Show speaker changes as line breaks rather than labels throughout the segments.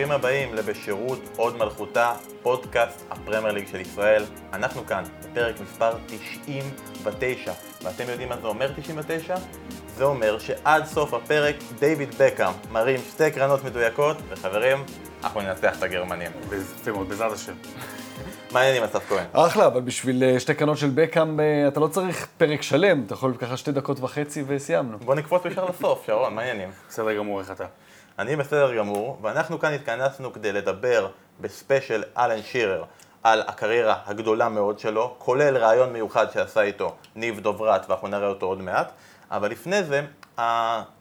ברוכים הבאים לבשירות עוד מלכותה, פודקאסט הפרמייר ליג של ישראל. אנחנו כאן בפרק מספר 99, ואתם יודעים מה זה אומר 99? זה אומר שעד סוף הפרק דיוויד בקאם מרים שתי קרנות מדויקות, וחברים, אנחנו ננצח את הגרמנים.
יפה מאוד, בעזרת השם.
מה העניינים אסף כהן?
אחלה, אבל בשביל אה, שתי קרנות של בקאם אה, אתה לא צריך פרק שלם, אתה יכול ככה שתי דקות וחצי וסיימנו.
בוא נקפוץ ישר לסוף, שרון, מה העניינים?
בסדר גמור, איך אתה?
אני בסדר גמור, ואנחנו כאן התכנסנו כדי לדבר בספיישל אלן שירר על הקריירה הגדולה מאוד שלו, כולל ראיון מיוחד שעשה איתו ניב דוברת, ואנחנו נראה אותו עוד מעט, אבל לפני זה,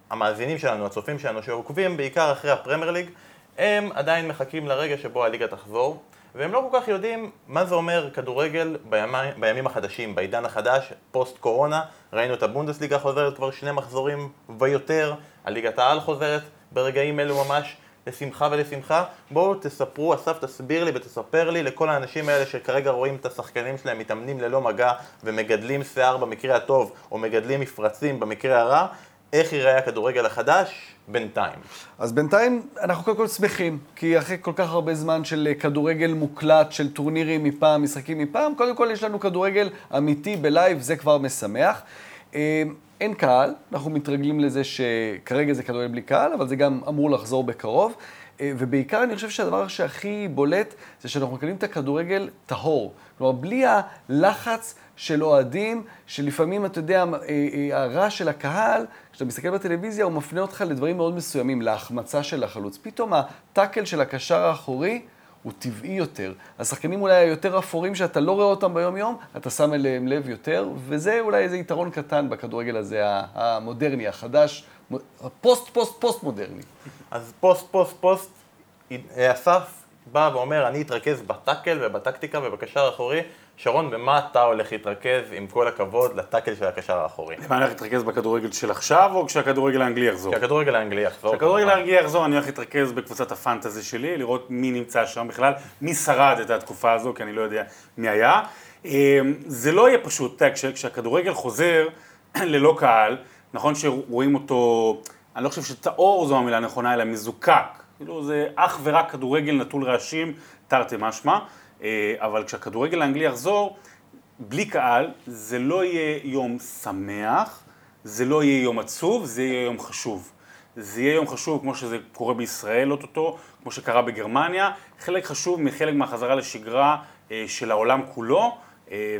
המאזינים שלנו, הצופים שלנו שעוקבים בעיקר אחרי הפרמייר ליג, הם עדיין מחכים לרגע שבו הליגה תחזור, והם לא כל כך יודעים מה זה אומר כדורגל בימי, בימים החדשים, בעידן החדש, פוסט קורונה, ראינו את הבונדסליגה חוזרת כבר שני מחזורים ויותר, הליגת העל חוזרת ברגעים אלו ממש לשמחה ולשמחה. בואו תספרו, אסף תסביר לי ותספר לי לכל האנשים האלה שכרגע רואים את השחקנים שלהם מתאמנים ללא מגע ומגדלים שיער במקרה הטוב או מגדלים מפרצים במקרה הרע, איך ייראה הכדורגל החדש בינתיים?
אז בינתיים אנחנו קודם כל שמחים, כי אחרי כל כך הרבה זמן של אה, כדורגל מוקלט, של טורנירים מפעם, משחקים מפעם, קודם כל יש לנו כדורגל אמיתי בלייב, זה כבר משמח. אין קהל, אנחנו מתרגלים לזה שכרגע זה כדורגל בלי קהל, אבל זה גם אמור לחזור בקרוב. אה, ובעיקר אני חושב שהדבר שהכי בולט זה שאנחנו מקבלים את הכדורגל טהור. כלומר, בלי הלחץ של אוהדים, שלפעמים, אתה יודע, אה, אה, הרעש של הקהל, כשאתה מסתכל בטלוויזיה, הוא מפנה אותך לדברים מאוד מסוימים, להחמצה של החלוץ. פתאום הטאקל של הקשר האחורי הוא טבעי יותר. השחקנים אולי היותר אפורים שאתה לא רואה אותם ביום-יום, אתה שם אליהם לב יותר, וזה אולי איזה יתרון קטן בכדורגל הזה, המודרני, החדש, הפוסט-פוסט-פוסט מודרני.
אז פוסט-פוסט-פוסט, אסף בא ואומר, אני אתרכז בטאקל ובטקטיקה ובקשר האחורי. שרון, במה אתה הולך להתרכז, עם כל הכבוד, לטאקל של הקשר האחורי?
מה, אני הולך להתרכז בכדורגל של עכשיו, או כשהכדורגל האנגלי יחזור?
כשהכדורגל האנגלי יחזור.
כשהכדורגל האנגלי יחזור, אני הולך להתרכז בקבוצת הפנטזי שלי, לראות מי נמצא שם בכלל, מי שרד את התקופה הזו, כי אני לא יודע מי היה. אמ, זה לא יהיה פשוט, כשהכדורגל חוזר ללא קהל, נכון שרואים אותו, אני לא חושב שטהור זו המילה הנכונה, אלא מזוקק. כאילו זה אך ורק כדורגל נטול רעשים, תרתי משמע, אה, אבל כשהכדורגל האנגלי יחזור, בלי קהל, זה לא יהיה יום שמח, זה לא יהיה יום עצוב, זה יהיה יום חשוב. זה יהיה יום חשוב כמו שזה קורה בישראל אוטוטו, כמו שקרה בגרמניה, חלק חשוב מחלק מהחזרה לשגרה אה, של העולם כולו, אה,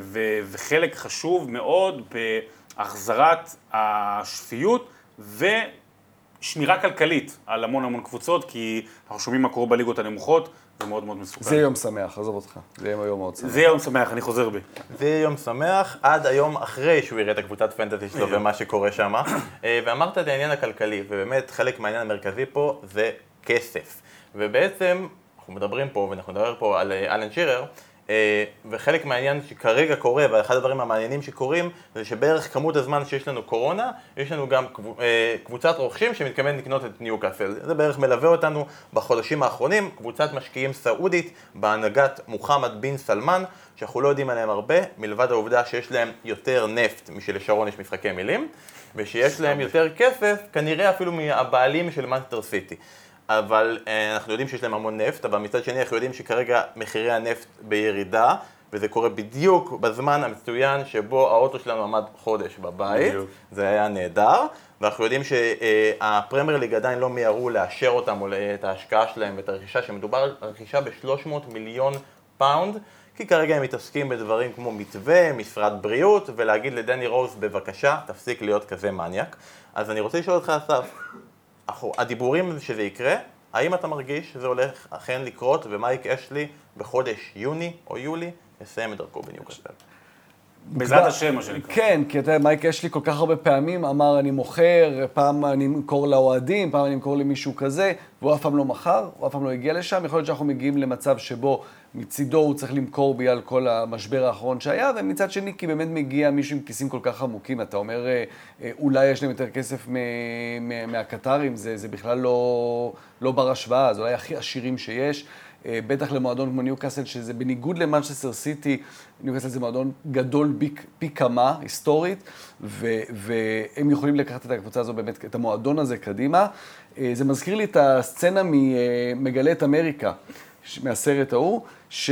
וחלק חשוב מאוד בהחזרת השפיות ושמירה כלכלית על המון המון קבוצות, כי אנחנו שומעים מה קורה בליגות הנמוכות, זה מאוד מאוד מסוכן.
זה יום שמח, עזוב אותך. זה יהיה יום מאוד שמח.
זה יום שמח, אני חוזר בי.
זה יהיה יום שמח עד היום אחרי שהוא יראה את הקבוצת פנטזי שלו ומה שקורה שם. אה, ואמרת את העניין הכלכלי, ובאמת חלק מהעניין המרכזי פה זה כסף. ובעצם, אנחנו מדברים פה, ואנחנו נדבר פה על אה, אלן שירר, וחלק מהעניין שכרגע קורה, ואחד הדברים המעניינים שקורים, זה שבערך כמות הזמן שיש לנו קורונה, יש לנו גם אה, קבוצת רוכשים שמתכוונת לקנות את ניוקאסל. זה בערך מלווה אותנו בחודשים האחרונים, קבוצת משקיעים סעודית בהנהגת מוחמד בן סלמן, שאנחנו לא יודעים עליהם הרבה, מלבד העובדה שיש להם יותר נפט משלשרון יש משחקי מילים, ושיש להם יותר כסף, כנראה אפילו מהבעלים של מנצ'סטר סיטי. אבל אה, אנחנו יודעים שיש להם המון נפט, אבל מצד שני אנחנו יודעים שכרגע מחירי הנפט בירידה, וזה קורה בדיוק בזמן המצוין שבו האוטו שלנו עמד חודש בבית, בדיוק. זה היה נהדר, ואנחנו יודעים שהפרמייר ליג עדיין לא מיהרו לאשר אותם או את ההשקעה שלהם ואת הרכישה, שמדובר על רכישה ב-300 מיליון פאונד, כי כרגע הם מתעסקים בדברים כמו מתווה, משרד בריאות, ולהגיד לדני רוז, בבקשה, תפסיק להיות כזה מניאק. אז אני רוצה לשאול אותך, אסף, הדיבורים שזה יקרה, האם אתה מרגיש שזה הולך אכן לקרות ומייק אשלי בחודש יוני או יולי יסיים את דרכו בניוקאסל?
בעזרת השם, מה שנקרא.
כן, כי אתה יודע, מייק אשלי כל כך הרבה פעמים אמר, אני מוכר, פעם אני אמכור לאוהדים, פעם אני אמכור למישהו כזה, והוא אף פעם לא מכר, הוא אף פעם לא הגיע לשם. יכול להיות שאנחנו מגיעים למצב שבו מצידו הוא צריך למכור בגלל כל המשבר האחרון שהיה, ומצד שני, כי באמת מגיע מישהו עם כיסים כל כך עמוקים, אתה אומר, אה, אה, אולי יש להם יותר כסף מהקטרים, זה, זה בכלל לא, לא בר השוואה, זה אולי הכי עשירים שיש. אה, בטח למועדון כמו ניוקאסל, שזה בניגוד למנצ'סטר סיטי, ניוקאסל זה מועדון גדול פי, פי כמה, היסטורית, ו, והם יכולים לקחת את הקבוצה הזו, באמת, את המועדון הזה קדימה. זה מזכיר לי את הסצנה ממגלה את אמריקה, מהסרט ההוא. ש...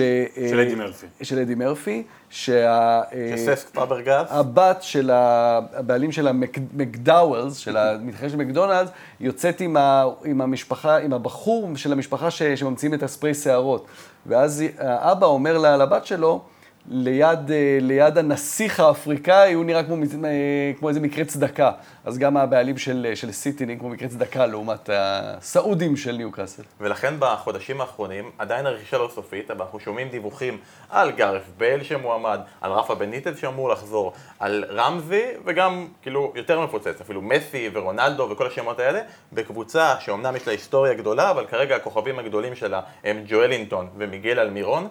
של אדי מרפי.
של אדי מרפי, שה...
שססק פאברגס.
הבת של הבעלים של המקדאוולס, של המתחרה של מקדונלדס, יוצאת עם, ה... עם המשפחה, עם הבחור של המשפחה ש... שממציאים את הספרי שערות. ואז האבא אומר לה, לבת שלו, ליד, אה, ליד הנסיך האפריקאי, הוא נראה כמו, אה, כמו איזה מקרה צדקה. אז גם הבעלים של, של סיטי נראים כמו מקרה צדקה לעומת הסעודים של ניוקאסל.
ולכן בחודשים האחרונים עדיין הרכישה לא סופית, אבל אנחנו שומעים דיווחים על גארף בייל שמועמד, על רפה בניטד שאמור לחזור, על רמזי, וגם כאילו יותר מפוצץ, אפילו מסי ורונלדו וכל השמות האלה, בקבוצה שאומנם יש לה היסטוריה גדולה, אבל כרגע הכוכבים הגדולים שלה הם ג'ואלינטון ומיגל אלמירון.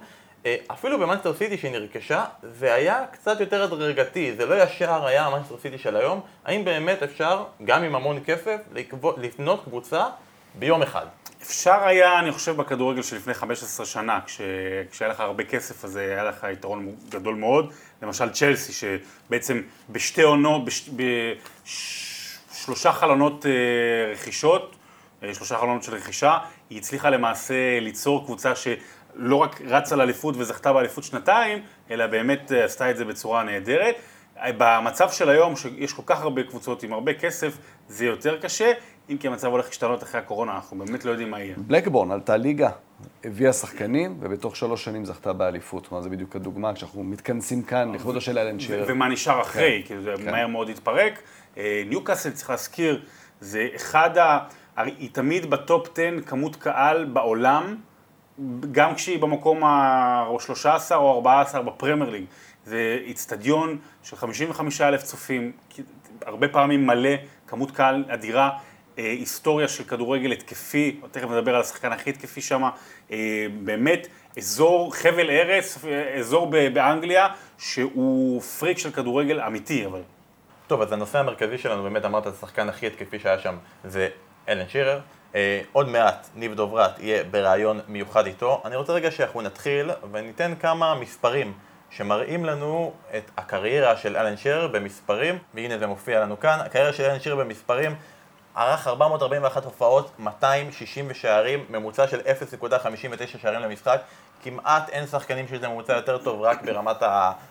אה, אפילו במאנסטר סיטי שהיא נרכשה, זה היה קצת יותר הדרגתי, זה לא ישר היה המאנסטר סיטי של היום, האם באמת אפשר, גם עם המון כסף, לפנות קבוצה ביום אחד?
אפשר היה, אני חושב, בכדורגל של לפני 15 שנה, כש, כשהיה לך הרבה כסף, אז היה לך יתרון גדול מאוד. למשל צ'לסי, שבעצם בשתי עונות, בשלושה חלונות אה, רכישות, אה, שלושה חלונות של רכישה, היא הצליחה למעשה ליצור קבוצה ש... לא רק רצה לאליפות וזכתה באליפות שנתיים, אלא באמת אה, עשתה את זה בצורה נהדרת. במצב של היום, שיש כל כך הרבה קבוצות עם הרבה כסף, זה יותר קשה, אם כי המצב הולך להשתנות אחרי הקורונה, אנחנו באמת לא יודעים מה יהיה.
בלקבורן עלתה ליגה, הביאה שחקנים, ובתוך שלוש שנים זכתה באליפות. כלומר, זה בדיוק הדוגמה, כשאנחנו מתכנסים כאן לכבודו של אלן שיר.
ומה נשאר אחרי, כן, כי זה כן. מהר מאוד התפרק. אה, ניוקאסל, צריך להזכיר, זה אחד ה... היא תמיד בטופ 10 כמות קהל בעולם. גם כשהיא במקום ה-13 או 14 בפרמייר ליג, זה איצטדיון של 55 אלף צופים, הרבה פעמים מלא, כמות קהל אדירה, אה, היסטוריה של כדורגל התקפי, תכף נדבר על השחקן הכי התקפי שם, אה, באמת אזור חבל ארץ, אזור באנגליה, שהוא פריק של כדורגל אמיתי, אבל...
טוב, אז הנושא המרכזי שלנו, באמת אמרת, השחקן הכי התקפי שהיה שם זה אלן שירר. אה, עוד מעט ניב דוברת יהיה בריאיון מיוחד איתו. אני רוצה רגע שאנחנו נתחיל וניתן כמה מספרים שמראים לנו את הקריירה של אלן שירר במספרים, והנה זה מופיע לנו כאן. הקריירה של אלן שירר במספרים ערך 441 הופעות, 260 שערים, ממוצע של 0.59 שערים למשחק. כמעט אין שחקנים להם ממוצע יותר טוב, רק ברמת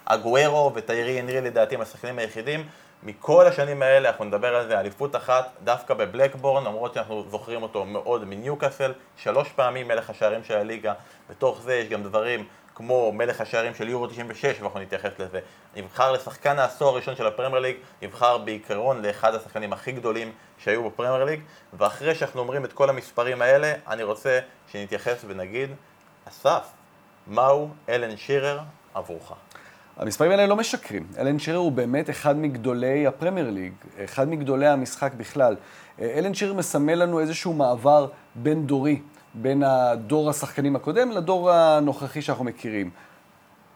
הגוארו וטיירי אנרי לדעתי הם השחקנים היחידים. מכל השנים האלה, אנחנו נדבר על זה, אליפות אחת, דווקא בבלקבורן, למרות שאנחנו זוכרים אותו מאוד מניוקאסל, שלוש פעמים מלך השערים של הליגה, בתוך זה יש גם דברים כמו מלך השערים של יורו 96, ואנחנו נתייחס לזה. נבחר לשחקן העשור הראשון של הפרמייר ליג, נבחר בעיקרון לאחד השחקנים הכי גדולים שהיו בפרמייר ליג, ואחרי שאנחנו אומרים את כל המספרים האלה, אני רוצה שנתייחס ונגיד, אסף, מהו אלן שירר עבורך?
המספרים האלה לא משקרים. אלן שירר הוא באמת אחד מגדולי הפרמייר ליג, אחד מגדולי המשחק בכלל. אלן שירר מסמל לנו איזשהו מעבר בין דורי, בין הדור השחקנים הקודם לדור הנוכחי שאנחנו מכירים.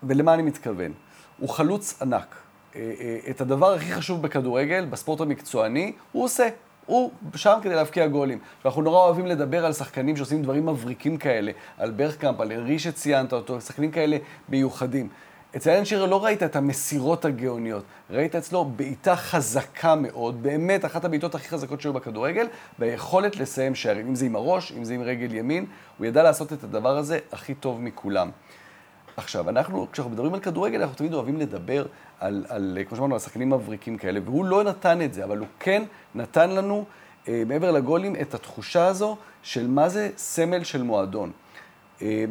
ולמה אני מתכוון? הוא חלוץ ענק. אה, אה, את הדבר הכי חשוב בכדורגל, בספורט המקצועני, הוא עושה. הוא שם כדי להבקיע גולים. ואנחנו נורא אוהבים לדבר על שחקנים שעושים דברים מבריקים כאלה, על ברכקאמפ, על ארי שציינת אותו, שחקנים כאלה מיוחדים. אצל אלן שירר לא ראית את המסירות הגאוניות, ראית אצלו בעיטה חזקה מאוד, באמת אחת הבעיטות הכי חזקות שהיו בכדורגל, והיכולת לסיים שערים, אם זה עם הראש, אם זה עם רגל ימין, הוא ידע לעשות את הדבר הזה הכי טוב מכולם. עכשיו, אנחנו, כשאנחנו מדברים על כדורגל, אנחנו תמיד אוהבים לדבר על, על כמו שאמרנו, על שחקנים מבריקים כאלה, והוא לא נתן את זה, אבל הוא כן נתן לנו, אה, מעבר לגולים, את התחושה הזו של מה זה סמל של מועדון. אה,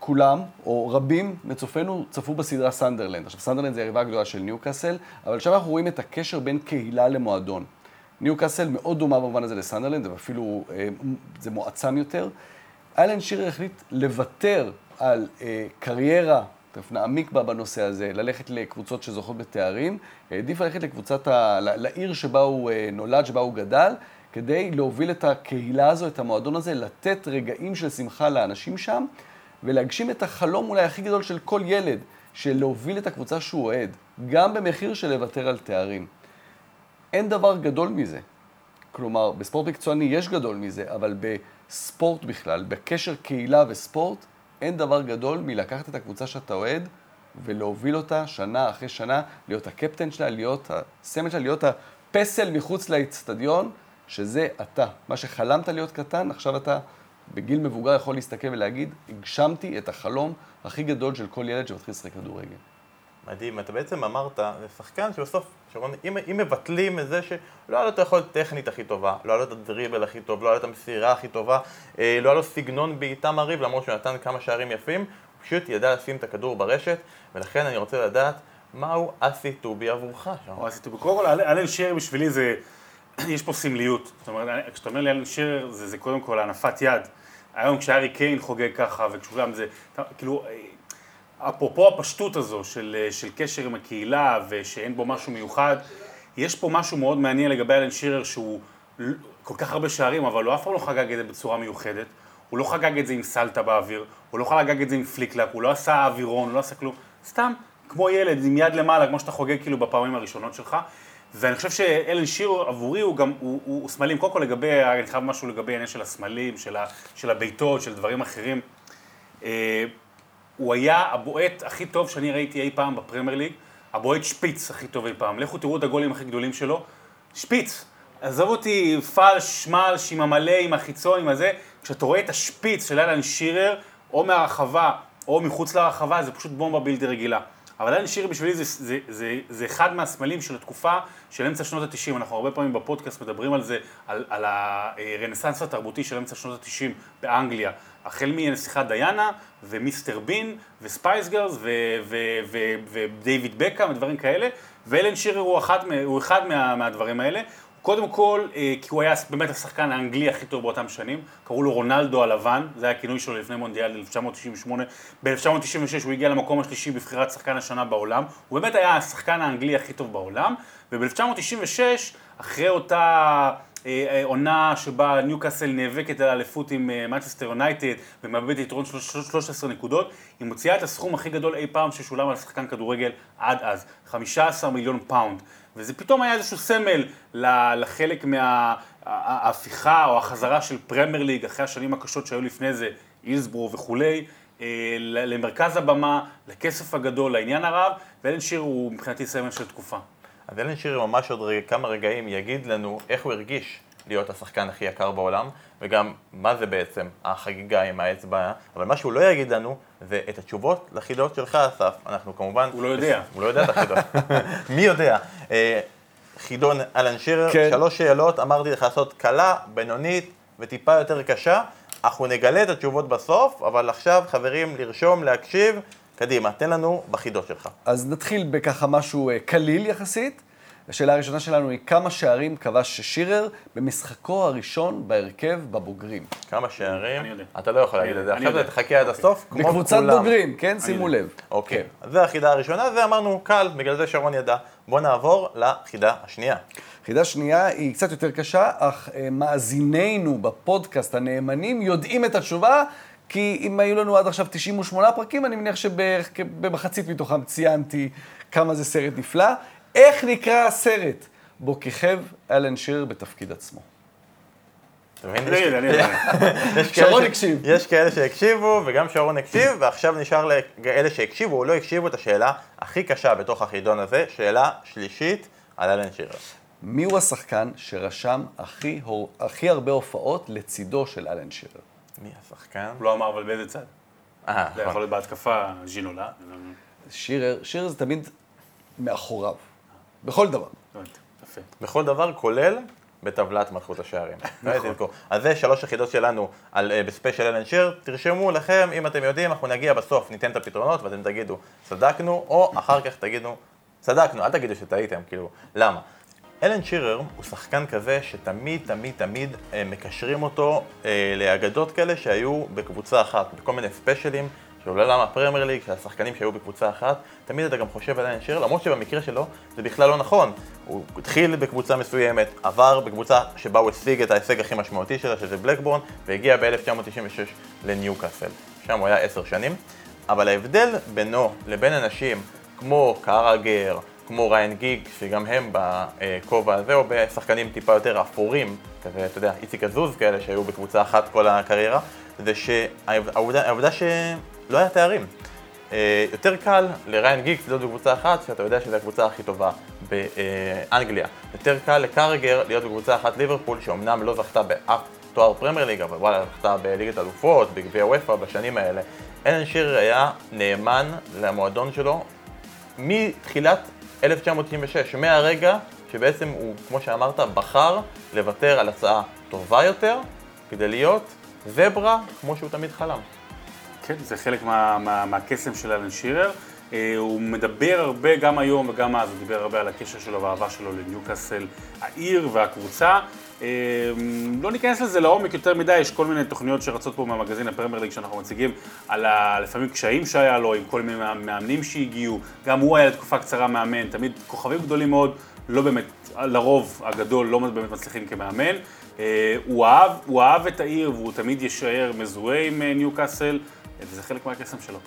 כולם, או רבים מצופינו, צפו בסדרה סנדרלנד. עכשיו, סנדרלנד זה היריבה הגדולה של ניוקאסל, אבל שם אנחנו רואים את הקשר בין קהילה למועדון. ניוקאסל מאוד דומה במובן הזה לסנדרלנד, ואפילו אה, זה מועצם יותר. איילן שירר החליט לוותר על אה, קריירה, תכף נעמיק בה בנושא הזה, ללכת לקבוצות שזוכות בתארים, העדיף ללכת לקבוצת, ה... לעיר שבה הוא אה, נולד, שבה הוא גדל, כדי להוביל את הקהילה הזו, את המועדון הזה, לתת רגעים של שמחה לאנשים שם. ולהגשים את החלום אולי הכי גדול של כל ילד, של להוביל את הקבוצה שהוא אוהד, גם במחיר של לוותר על תארים. אין דבר גדול מזה. כלומר, בספורט מקצועני יש גדול מזה, אבל בספורט בכלל, בקשר קהילה וספורט, אין דבר גדול מלקחת את הקבוצה שאתה אוהד ולהוביל אותה שנה אחרי שנה, להיות הקפטן שלה, להיות הסמל שלה, להיות הפסל מחוץ לאצטדיון, שזה אתה. מה שחלמת להיות קטן, עכשיו אתה בגיל מבוגר יכול להסתכל ולהגיד, הגשמתי את החלום הכי גדול של כל ילד שמתחיל לשחק כדורגל.
מדהים, אתה בעצם אמרת, זה שחקן שבסוף, שרון, אם, אם מבטלים את זה שלא היה לו את היכולת הטכנית הכי טובה, לא היה לו את הדריבל הכי טוב, לא היה לו את המסירה הכי טובה, אה, לא היה לו סגנון בעיטה מרהיב, למרות שהוא נתן כמה שערים יפים, הוא פשוט ידע לשים את הכדור ברשת, ולכן אני רוצה לדעת, מהו אסי טובי עבורך?
או אסי טובי, קודם כל, אלן שירר בשבילי זה, יש פה סמליות. זאת אומרת, כשאתה אומר לי אלן שירר, זה, זה קודם כל הנפת יד. היום כשארי קיין חוגג ככה, וכשגם זה, כאילו, אפרופו הפשטות הזו של, של קשר עם הקהילה ושאין בו משהו מיוחד, יש פה משהו מאוד מעניין לגבי אלן שירר שהוא כל כך הרבה שערים, אבל הוא אף פעם לא חגג את זה בצורה מיוחדת. הוא לא חגג את זה עם סלטה באוויר, הוא לא חגג את זה עם פליקלק, הוא לא עשה אווירון, הוא לא עשה כלום. סתם, כמו ילד, עם יד למעלה, כמו שאתה חוגג כאילו בפעמים הראשונות שלך. ואני חושב שאלן שיר עבורי הוא גם, הוא, הוא, הוא סמלים, קודם כל לגבי, אני חייב משהו לגבי העניין של הסמלים, של, ה, של הבעיטות, של דברים אחרים. אה, הוא היה הבועט הכי טוב שאני ראיתי אי פעם בפרמייר ליג, הבועט שפיץ הכי טוב אי פעם. לכו תראו את הגולים הכי גדולים שלו, שפיץ. עזוב אותי פלש, שמלש, עם המלא, עם החיצון, עם הזה, כשאתה רואה את השפיץ של אלן שירר, או מהרחבה או מחוץ לרחבה, זה פשוט בומבה בלתי רגילה. אבל אלן שירי בשבילי זה, זה, זה, זה אחד מהסמלים של התקופה של אמצע שנות ה-90, אנחנו הרבה פעמים בפודקאסט מדברים על זה, על, על הרנסאנס התרבותי של אמצע שנות ה-90 באנגליה, החל מנסיכת דיאנה ומיסטר בין וספייס גרס ודייוויד בקאם ודברים כאלה, ואלן שירר הוא אחד, הוא אחד מה, מהדברים האלה. קודם כל, אה, כי הוא היה באמת השחקן האנגלי הכי טוב באותם שנים, קראו לו רונלדו הלבן, זה היה הכינוי שלו לפני מונדיאל 1998. ב-1996 הוא הגיע למקום השלישי בבחירת שחקן השנה בעולם, הוא באמת היה השחקן האנגלי הכי טוב בעולם, וב-1996, אחרי אותה עונה שבה ניוקאסל נאבקת על האליפות עם מנצ'סטר יונייטד ומאבדת יתרון 13 נקודות, היא מוציאה את הסכום הכי גדול אי פעם ששולם על שחקן כדורגל עד אז, 15 מיליון פאונד. וזה פתאום היה איזשהו סמל לחלק מההפיכה או החזרה של פרמייר ליג אחרי השנים הקשות שהיו לפני זה, אילסבורו וכולי, אה, למרכז הבמה, לכסף הגדול, לעניין הרב, ואלן שיר הוא מבחינתי סמל של תקופה.
אז אלן שיר ממש עוד רגע, כמה רגעים יגיד לנו איך הוא הרגיש להיות השחקן הכי יקר בעולם, וגם מה זה בעצם החגיגה עם האצבע, אבל מה שהוא לא יגיד לנו זה את התשובות לחידות שלך, אסף. אנחנו כמובן...
הוא לא יודע.
הוא לא יודע את החידות. מי יודע? אה, חידון אלן שירר, כן. שלוש שאלות, אמרתי לך לעשות קלה, בינונית וטיפה יותר קשה. אנחנו נגלה את התשובות בסוף, אבל עכשיו, חברים, לרשום, להקשיב. קדימה, תן לנו בחידות שלך.
אז נתחיל בככה משהו אה, קליל יחסית. השאלה הראשונה שלנו היא כמה שערים כבש שירר במשחקו הראשון בהרכב בבוגרים.
כמה שערים? אני יודע. אתה לא יכול להגיד את זה. עכשיו אתה תחכה עד הסוף,
כמו כולם. בקבוצת בוגרים, כן? שימו לב.
אוקיי. כן. אז זו החידה הראשונה, ואמרנו קל, בגלל זה שרון ידע. בואו נעבור לחידה השנייה.
חידה שנייה היא קצת יותר קשה, אך אה, מאזינינו בפודקאסט הנאמנים יודעים את התשובה, כי אם היו לנו עד עכשיו 98 פרקים, אני מניח שבמחצית מתוכם ציינתי כמה זה סרט נפלא. איך נקרא הסרט בו כיכב אלן שיר בתפקיד עצמו? שרון הקשיב.
יש כאלה שהקשיבו, וגם שרון הקשיב, ועכשיו נשאר לאלה שהקשיבו או לא הקשיבו את השאלה הכי קשה בתוך החידון הזה, שאלה שלישית על אלן שירר.
מי הוא השחקן שרשם הכי, הכי הרבה הופעות לצידו של אלן שירר?
מי השחקן?
הוא לא אמר, אבל באיזה צד? אה, זה יכול להיות בהתקפה ז'ינולה.
שירר, שירר זה תמיד מאחוריו. בכל דבר.
בכל דבר, כולל בטבלת מלכות השערים. נכון. אז זה שלוש יחידות שלנו על, uh, בספיישל אלן שיר. תרשמו לכם, אם אתם יודעים, אנחנו נגיע בסוף, ניתן את הפתרונות ואתם תגידו, צדקנו, או אחר כך תגידו, צדקנו, אל תגידו שטעיתם, כאילו, למה? אלן שירר הוא שחקן כזה שתמיד, תמיד, תמיד אה, מקשרים אותו אה, לאגדות כאלה שהיו בקבוצה אחת, בכל מיני ספיישלים של עולם הפרמייר ליג, של השחקנים שהיו בקבוצה אחת, תמיד אתה גם חושב על אלן שירר, למרות שבמקרה שלו זה בכלל לא נכון. הוא התחיל בקבוצה מסוימת, עבר בקבוצה שבה הוא השיג את ההישג הכי משמעותי שלה, שזה בלקבורן, והגיע ב-1996 לניוקאסל. שם הוא היה עשר שנים. אבל ההבדל בינו לבין אנשים כמו קרגר, כמו ריין גיג, שגם הם בכובע הזה, או בשחקנים טיפה יותר אפורים, כזה, אתה יודע, איציק עזוז כאלה שהיו בקבוצה אחת כל הקריירה, זה שהעובדה שלא היה תארים. אה, יותר קל לריין גיגס להיות בקבוצה אחת, שאתה יודע שזו הקבוצה הכי טובה באנגליה. יותר קל לקרגר להיות בקבוצה אחת ליברפול, שאומנם לא זכתה באף תואר פרמייר ליג, אבל וואלה, זכתה בליגת אלופות, בגביע וופא בשנים האלה. אלן שירר היה נאמן למועדון שלו מתחילת 1996, מהרגע שבעצם הוא, כמו שאמרת, בחר לוותר על הצעה טובה יותר כדי להיות זברה כמו שהוא תמיד חלם.
כן, זה חלק מה, מה, מהקסם של אלן שירר. אה, הוא מדבר הרבה, גם היום וגם אז, הוא דיבר הרבה על הקשר שלו והאהבה שלו לניוקאסל, העיר והקבוצה. אה, לא ניכנס לזה לעומק יותר מדי, יש כל מיני תוכניות שרצות פה מהמגזין הפרמייר ליג שאנחנו מציגים על ה... לפעמים קשיים שהיה לו, עם כל מיני מאמנים שהגיעו, גם הוא היה לתקופה קצרה מאמן, תמיד כוכבים גדולים מאוד, לא באמת, לרוב הגדול לא באמת מצליחים כמאמן. אה, הוא אהב, הוא אהב את העיר והוא תמיד יישאר מזוהה עם ניוקאסל, וזה חלק מהקסם שלו.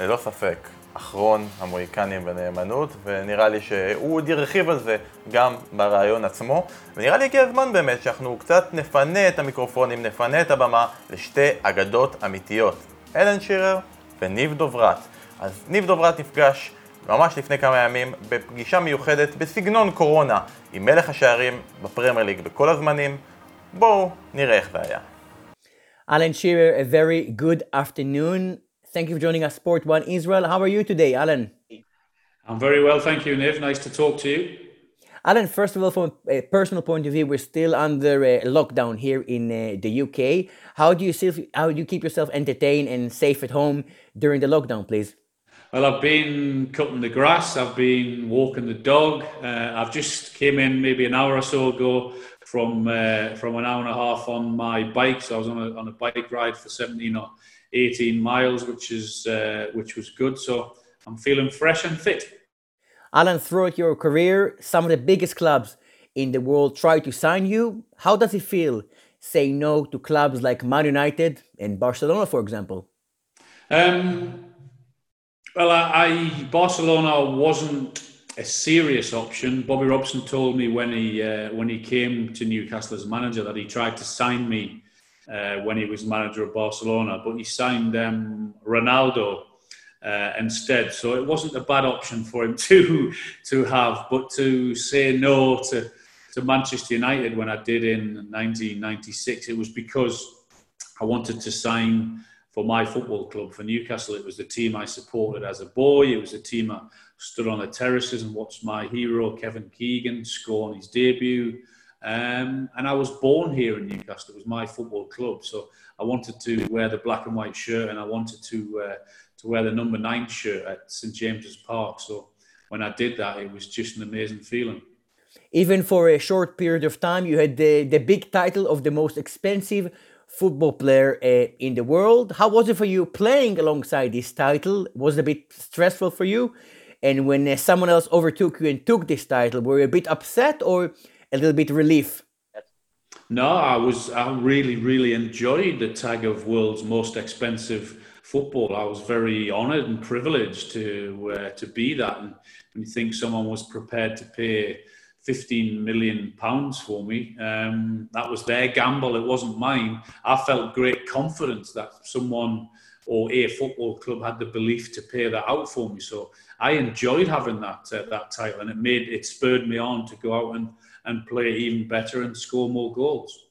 ללא ספק. אחרון המוהיקנים בנאמנות, ונראה לי שהוא עוד ירחיב על זה גם ברעיון עצמו. ונראה לי הגיע הזמן באמת שאנחנו קצת נפנה את המיקרופונים, נפנה את הבמה לשתי אגדות אמיתיות, אלן שירר וניב דוברת. אז ניב דוברת נפגש ממש לפני כמה ימים בפגישה מיוחדת בסגנון קורונה עם מלך השערים בפרמייר ליג בכל הזמנים. בואו נראה איך זה היה.
אלן שירר, a very good afternoon. Thank you for joining us, Sport One Israel. How are you today, Alan?
I'm very well, thank you, Niv. Nice to talk to you.
Alan, first of all, from a personal point of view, we're still under a lockdown here in uh, the UK. How do you still, how do you keep yourself entertained and safe at home during the lockdown, please?
Well, I've been cutting the grass. I've been walking the dog. Uh, I've just came in maybe an hour or so ago from uh, from an hour and a half on my bike. So I was on a on a bike ride for 17 or 18 miles, which is uh, which was good. So I'm feeling fresh and fit.
Alan, throughout your career, some of the biggest clubs in the world try to sign you. How does it feel saying no to clubs like Man United and Barcelona, for example?
Um, well, I, I, Barcelona wasn't a serious option. Bobby Robson told me when he uh, when he came to Newcastle as manager that he tried to sign me uh, when he was manager of Barcelona, but he signed um, Ronaldo uh, instead. So it wasn't a bad option for him to to have, but to say no to to Manchester United when I did in 1996, it was because I wanted to sign for my football club for Newcastle. It was the team I supported as a boy. It was a team I stood on the terraces and watched my hero Kevin Keegan score on his debut. Um, and I was born here in Newcastle. It was my football club, so I wanted to wear the black and white shirt, and I wanted to uh, to wear the number nine shirt at St James's Park. So when I did that, it was just an amazing feeling.
Even for a short period of time, you had the the big title of the most expensive football player uh, in the world. How was it for you playing alongside this title? Was it a bit stressful for you? And when uh, someone else overtook you and took this title, were you a bit upset or a little bit relief?
No, I was. I really, really enjoyed the tag of world's most expensive football. I was very honoured and privileged to uh, to be that. And when you think someone was prepared to pay 15 million pounds for me, um, that was their gamble. It wasn't mine. I felt great confidence that someone or a football club had the belief to pay that out for me. So I enjoyed having that uh, that title, and it made it spurred me on to go out and and play even better and score more goals.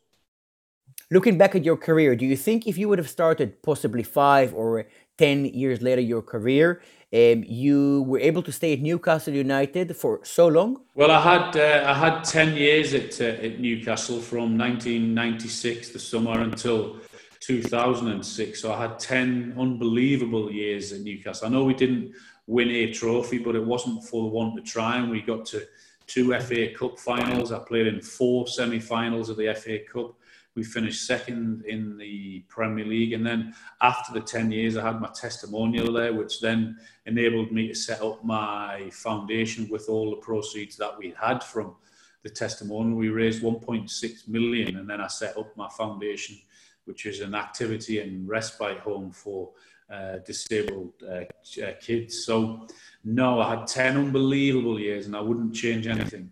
Looking back at your career, do you think if you would have started possibly five or 10 years later your career, um, you were able to stay at Newcastle United for so long?
Well, I had uh, I had 10 years at, uh, at Newcastle from 1996, the summer, until 2006. So I had 10 unbelievable years at Newcastle. I know we didn't win a trophy, but it wasn't for the want to try, and we got to two FA Cup finals. I played in four semi finals of the FA Cup. We finished second in the Premier League. And then after the 10 years, I had my testimonial there, which then enabled me to set up my foundation with all the proceeds that we had from the testimonial. We raised 1.6 million, and then I set up my foundation, which is an activity and respite home for uh, disabled uh, uh, kids. So, no, I had 10 unbelievable years and I wouldn't change anything.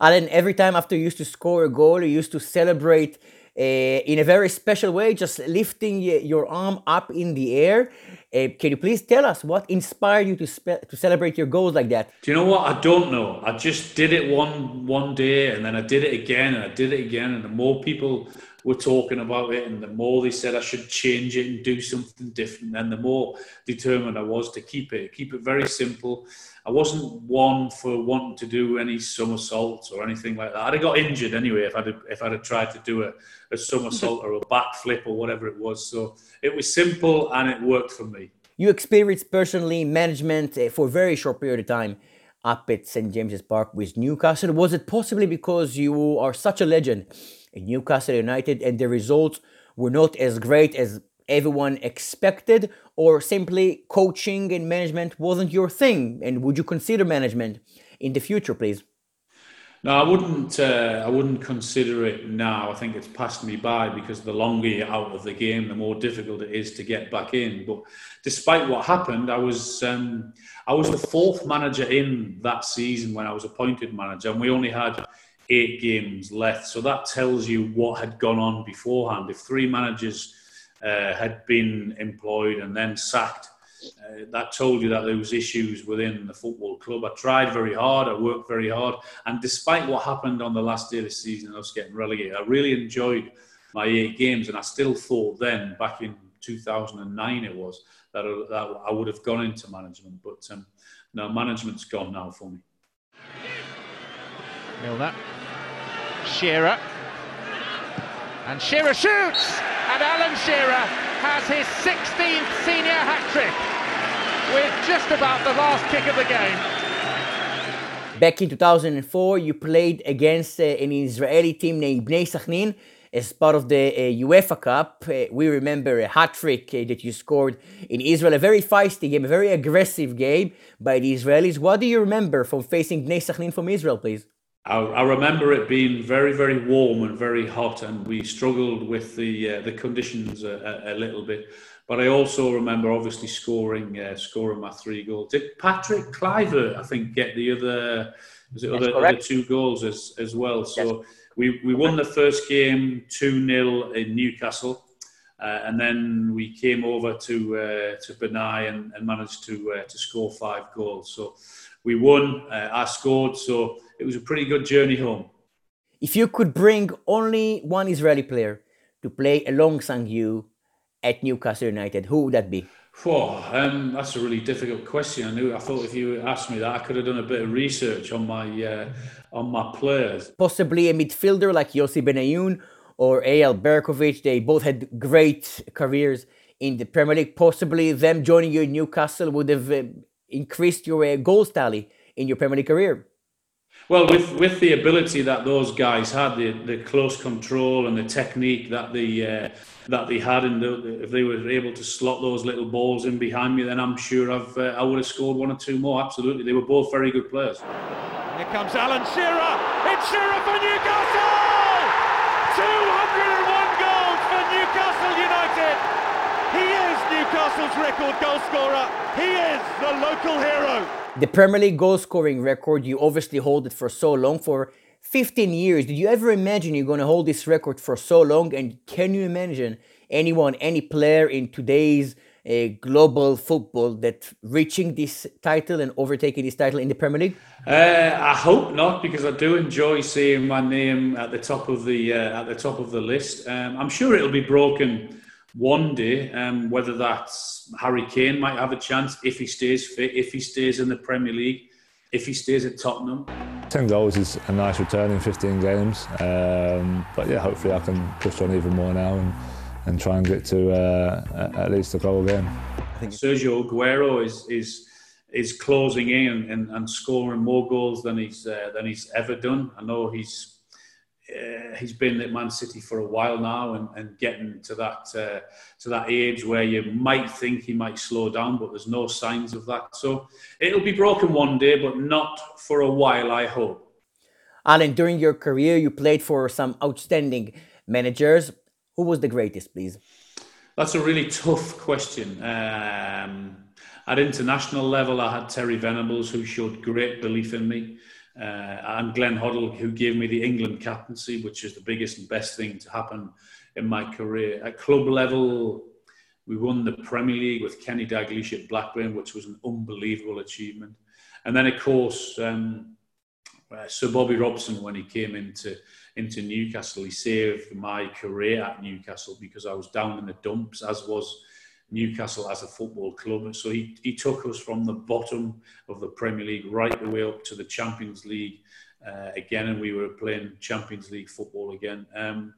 Alan, every time after you used to score a goal, you used to celebrate uh, in a very special way, just lifting your arm up in the air. Uh, can you please tell us what inspired you to spe- to celebrate your goals like that?
Do you know what? I don't know. I just did it one one day, and then I did it again, and I did it again, and the more people were talking about it, and the more they said I should change it and do something different, and the more determined I was to keep it. Keep it very simple. I wasn't one for wanting to do any somersaults or anything like that. I'd have got injured anyway if I'd have, if I'd have tried to do a, a somersault or a backflip or whatever it was. So it was simple and it worked for me.
You experienced personally management uh, for a very short period of time up at St James's Park with Newcastle. Was it possibly because you are such a legend in Newcastle United and the results were not as great as everyone expected, or simply coaching and management wasn't your thing? And would you consider management in the future, please?
No, I wouldn't. Uh, I wouldn't consider it now. I think it's passed me by because the longer you're out of the game, the more difficult it is to get back in. But despite what happened, I was um, I was the fourth manager in that season when I was appointed manager, and we only had eight games left. So that tells you what had gone on beforehand. If three managers uh, had been employed and then sacked, uh, that told you that there was issues within the football club. I tried very hard, I worked very hard, and despite what happened on the last day of the season, us getting relegated, I really enjoyed my eight games, and I still thought then, back in 2009, it was that I, that I would have gone into management, but um, no, management's gone now for me.
Milner, Shearer, and Shearer shoots, and Alan Shearer has his 16th senior hat trick with just about the last kick of the game.
Back in 2004, you played against uh, an Israeli team named Bnei Sachnin as part of the uh, UEFA Cup. Uh, we remember a hat trick uh, that you scored in Israel, a very feisty game, a very aggressive game by the Israelis. What do you remember from facing Bnei Sachnin from Israel, please?
I, I, remember it being very, very warm and very hot, and we struggled with the uh, the conditions a, a, a, little bit. But I also remember obviously scoring uh, scoring my three goals. Did Patrick Kluivert, I think, get the other was it other, other, two goals as as well? So yes. we we won the first game two 0 in Newcastle. Uh, and then we came over to uh, to Bnei and, and managed to uh, to score five goals. So we won. Uh, I scored. So it was a pretty good journey home.
If you could bring only one Israeli player to play alongside you at Newcastle United, who would that be?
Oh, um, that's a really difficult question. I knew. I thought if you asked me that, I could have done a bit of research on my uh, on my players.
Possibly a midfielder like Yossi Benayoun or Eyal Berkovic. They both had great careers in the Premier League. Possibly them joining you in Newcastle would have uh, increased your uh, goals tally in your Premier League career.
Well, with, with the ability that those guys had, the, the close control and the technique that the uh, that they had, and the, if they were able to slot those little balls in behind me, then I'm sure I've uh, I would have scored one or two more. Absolutely, they were both very good players.
Here comes Alan Shearer. It's Shearer for Newcastle. 201 goals for Newcastle United. He is Newcastle's record goal scorer. He is the local hero
the Premier League goal scoring record, you obviously hold it for so long, for 15 years. Did you ever imagine you're going to hold this record for so long? And can you imagine anyone, any player in today's uh, global football that reaching this title and overtaking this title in the Premier League?
Uh, I hope not, because I do enjoy seeing my name at the top of the uh, at the top of the list. Um, I'm sure it'll be broken one day. Um, whether that's Harry Kane might have a chance if he stays fit, if he stays in the Premier League, if he stays at Tottenham.
10 goals is a nice return in 15 games. Um, but yeah, hopefully I can push on even more now and, and try and get to uh, at least a goal again.
I think Sergio Aguero is is is closing in and, and scoring more goals than he's uh, than he's ever done. I know he's uh, he's been at Man City for a while now and, and getting to that uh, to that age where you might think he might slow down, but there's no signs of that. So it'll be broken one day, but not for a while, I hope.
Alan, during your career, you played for some outstanding managers. Who was the greatest, please?
That's a really tough question. Um, at international level, I had Terry Venables, who showed great belief in me, uh, and Glenn Hoddle, who gave me the England captaincy, which is the biggest and best thing to happen in my career. At club level, we won the Premier League with Kenny Dalglish at Blackburn, which was an unbelievable achievement. And then, of course, um, uh, Sir Bobby Robson, when he came into into Newcastle, he saved my career at Newcastle because I was down in the dumps, as was Newcastle as a football club. So he, he took us from the bottom of the Premier League right the way up to the Champions League uh, again, and we were playing Champions League football again. Um,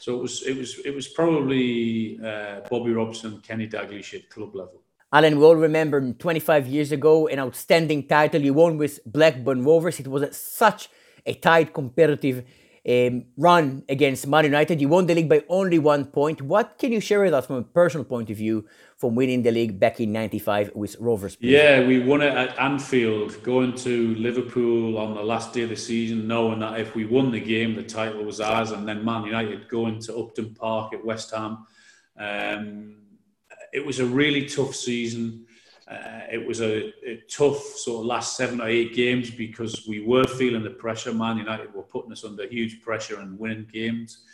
so it was it was it was probably uh, Bobby Robson, Kenny Dalglish at club level.
Alan, we all remember 25 years ago an outstanding title you won with Blackburn Rovers. It was such a tight competitive um, run against Man United. You won the league by only one point. What can you share with us from a personal point of view from winning the league back in 95 with Rovers?
Please? Yeah, we won it at Anfield, going to Liverpool on the last day of the season, knowing that if we won the game, the title was ours, and then Man United going to Upton Park at West Ham. Um, it was a really tough season. Uh, it was a, a, tough sort of last seven or eight games because we were feeling the pressure. Man United were putting us under huge pressure and winning games.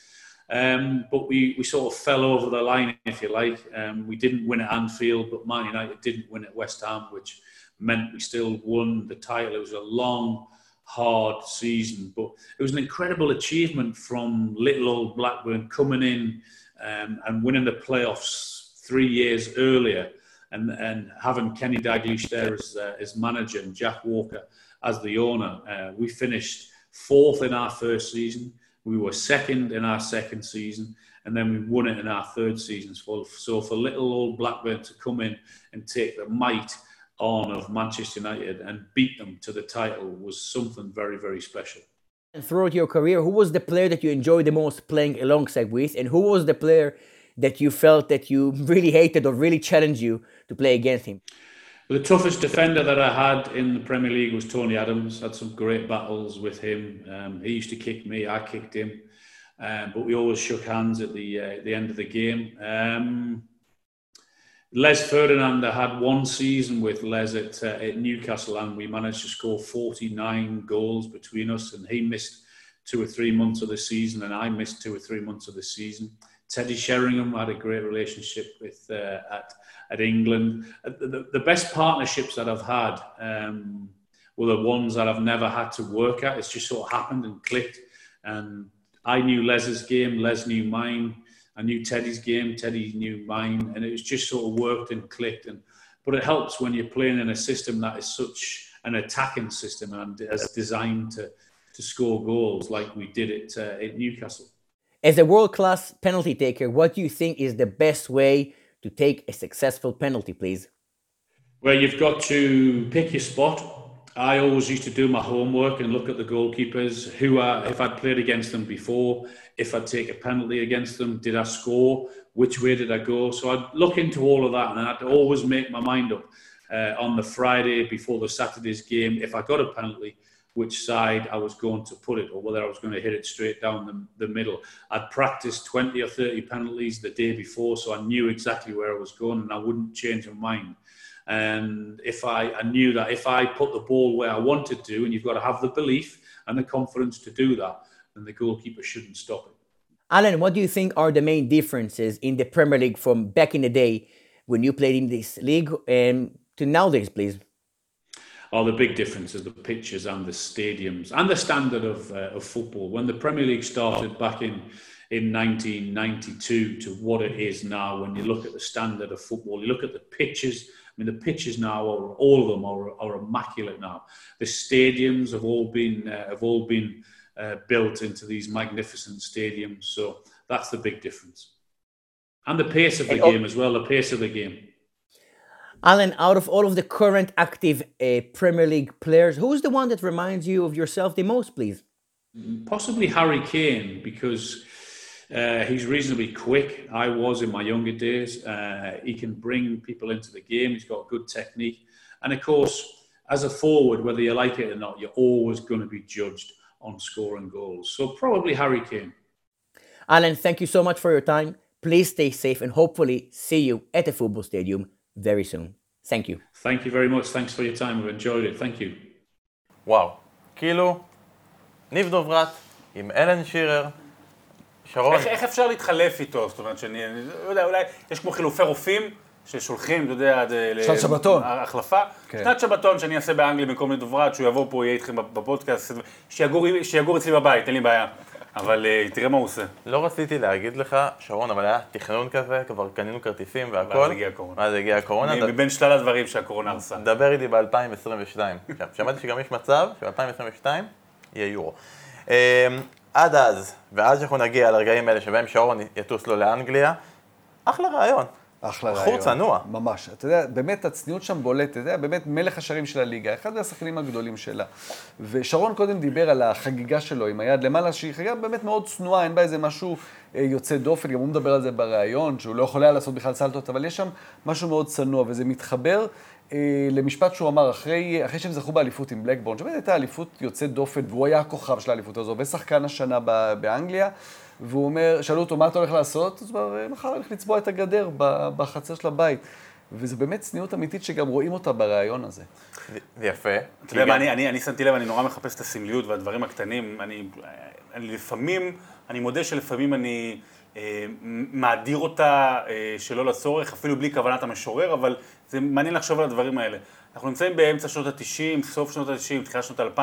Um, but we, we sort of fell over the line, if you like. Um, we didn't win at Anfield, but Man United didn't win at West Ham, which meant we still won the title. It was a long, hard season, but it was an incredible achievement from little old Blackburn coming in um, and winning the playoffs three years earlier and, and having Kenny Dalglish there as, uh, as manager and Jack Walker as the owner. Uh, we finished fourth in our first season. We were second in our second season, and then we won it in our third season. So, so for little old Blackburn to come in and take the might on of Manchester United and beat them to the title was something very, very special.
And throughout your career, who was the player that you enjoyed the most playing alongside with, and who was the player that you felt that you really hated or really challenged you to play against him?
The toughest defender that I had in the Premier League was Tony Adams. Had some great battles with him. Um, he used to kick me, I kicked him, um, but we always shook hands at the uh, the end of the game. Um, Les Ferdinand, I had one season with Les at, uh, at Newcastle, and we managed to score 49 goals between us. And he missed two or three months of the season, and I missed two or three months of the season. Teddy Sheringham had a great relationship with uh, at at England. Uh, the, the, best partnerships that I've had um, were the ones that I've never had to work at. It's just sort of happened and clicked. And I knew Les's game, Les knew mine. I knew Teddy's game, Teddy knew mine, and it was just sort of worked and clicked. And but it helps when you're playing in a system that is such an attacking system and is designed to to score goals like we did it uh, at Newcastle.
As a world class penalty taker, what do you think is the best way to take a successful penalty, please?
Well, you've got to pick your spot. I always used to do my homework and look at the goalkeepers, who are, if I'd played against them before, if I'd take a penalty against them, did I score? Which way did I go? So I'd look into all of that and I'd always make my mind up uh, on the Friday before the Saturday's game. If I got a penalty, which side I was going to put it or whether I was going to hit it straight down the, the middle. I'd practiced 20 or 30 penalties the day before, so I knew exactly where I was going and I wouldn't change my mind. And if I, I knew that if I put the ball where I wanted to, and you've got to have the belief and the confidence to do that, then the goalkeeper shouldn't stop it.
Alan, what do you think are the main differences in the Premier League from back in the day when you played in this league and to nowadays, please?
Are the big difference differences, the pitches and the stadiums and the standard of, uh, of football. When the Premier League started back in, in 1992 to what it is now, when you look at the standard of football, you look at the pitches. I mean, the pitches now, are, all of them are, are immaculate now. The stadiums have all been uh, have all been uh, built into these magnificent stadiums. So that's the big difference, and the pace of the game as well. The pace of the game.
Alan, out of all of the current active uh, Premier League players, who's the one that reminds you of yourself the most, please?
Possibly Harry Kane, because uh, he's reasonably quick. I was in my younger days. Uh, he can bring people into the game. He's got good technique. And of course, as a forward, whether you like it or not, you're always going to be judged on scoring goals. So probably Harry Kane.
Alan, thank you so much for your time. Please stay safe and hopefully see you at the football stadium very soon. Thank you.
Thank you very much. Thanks for your time. We've enjoyed it. Thank you.
וואו, כאילו, ניב דוברת עם אלן שירר, שרון,
איך, איך אפשר להתחלף איתו? זאת אומרת, שאני אני לא יודע, אולי יש כמו חילופי רופאים ששולחים, אתה יודע, עד, אה,
שנת שבתון.
החלפה.
כן.
שנת שבתון שאני אעשה באנגליה במקום לדוברת, שהוא יבוא פה, יהיה איתכם בפודקאסט, שיגור, שיגור אצלי בבית, אין לי בעיה. אבל אה, תראה מה הוא עושה.
לא רציתי להגיד לך, שרון, אבל היה תכנון כזה, כבר קנינו כרטיסים והכל.
ואז הגיעה הקורונה.
ואז הגיעה הקורונה.
מבין שלל הדברים שהקורונה הרסה.
דבר איתי ב-2022. שמעתי שגם יש מצב שב-2022 יהיה יורו. אמ, עד אז, ועד שאנחנו נגיע לרגעים האלה שבהם שרון יטוס לו לאנגליה, אחלה רעיון.
אחלה
בחור
רעיון.
צנוע.
ממש. אתה יודע, באמת הצניעות שם בולטת, אתה יודע, באמת מלך השערים של הליגה, אחד מהשחקנים הגדולים שלה. ושרון קודם דיבר על החגיגה שלו עם היד למעלה, שהיא חגיגה באמת מאוד צנועה, אין בה איזה משהו אה, יוצא דופן, גם הוא מדבר על זה בריאיון, שהוא לא יכול היה לעשות בכלל סלטות, אבל יש שם משהו מאוד צנוע, וזה מתחבר אה, למשפט שהוא אמר, אחרי, אחרי שהם זכו באליפות עם בלקבורן, שבאמת הייתה אליפות יוצאת דופן, והוא היה הכוכב של האליפות הזו, ושחקן השנה ב- באנגליה. והוא אומר, שאלו אותו, מה אתה הולך לעשות? אז הוא אמר, מחר אני הולך לצבוע את הגדר בחצר של הבית. וזו באמת צניעות אמיתית שגם רואים אותה בראיון הזה.
זה יפה.
אתה יודע מה, אני, אני, אני שמתי לב, אני נורא מחפש את הסמליות והדברים הקטנים. אני, אני לפעמים, אני מודה שלפעמים אני אה, מאדיר אותה אה, שלא לצורך, אפילו בלי כוונת המשורר, אבל זה מעניין לחשוב על הדברים האלה. אנחנו נמצאים באמצע שנות ה-90, סוף שנות ה-90, תחילת שנות ה-2000,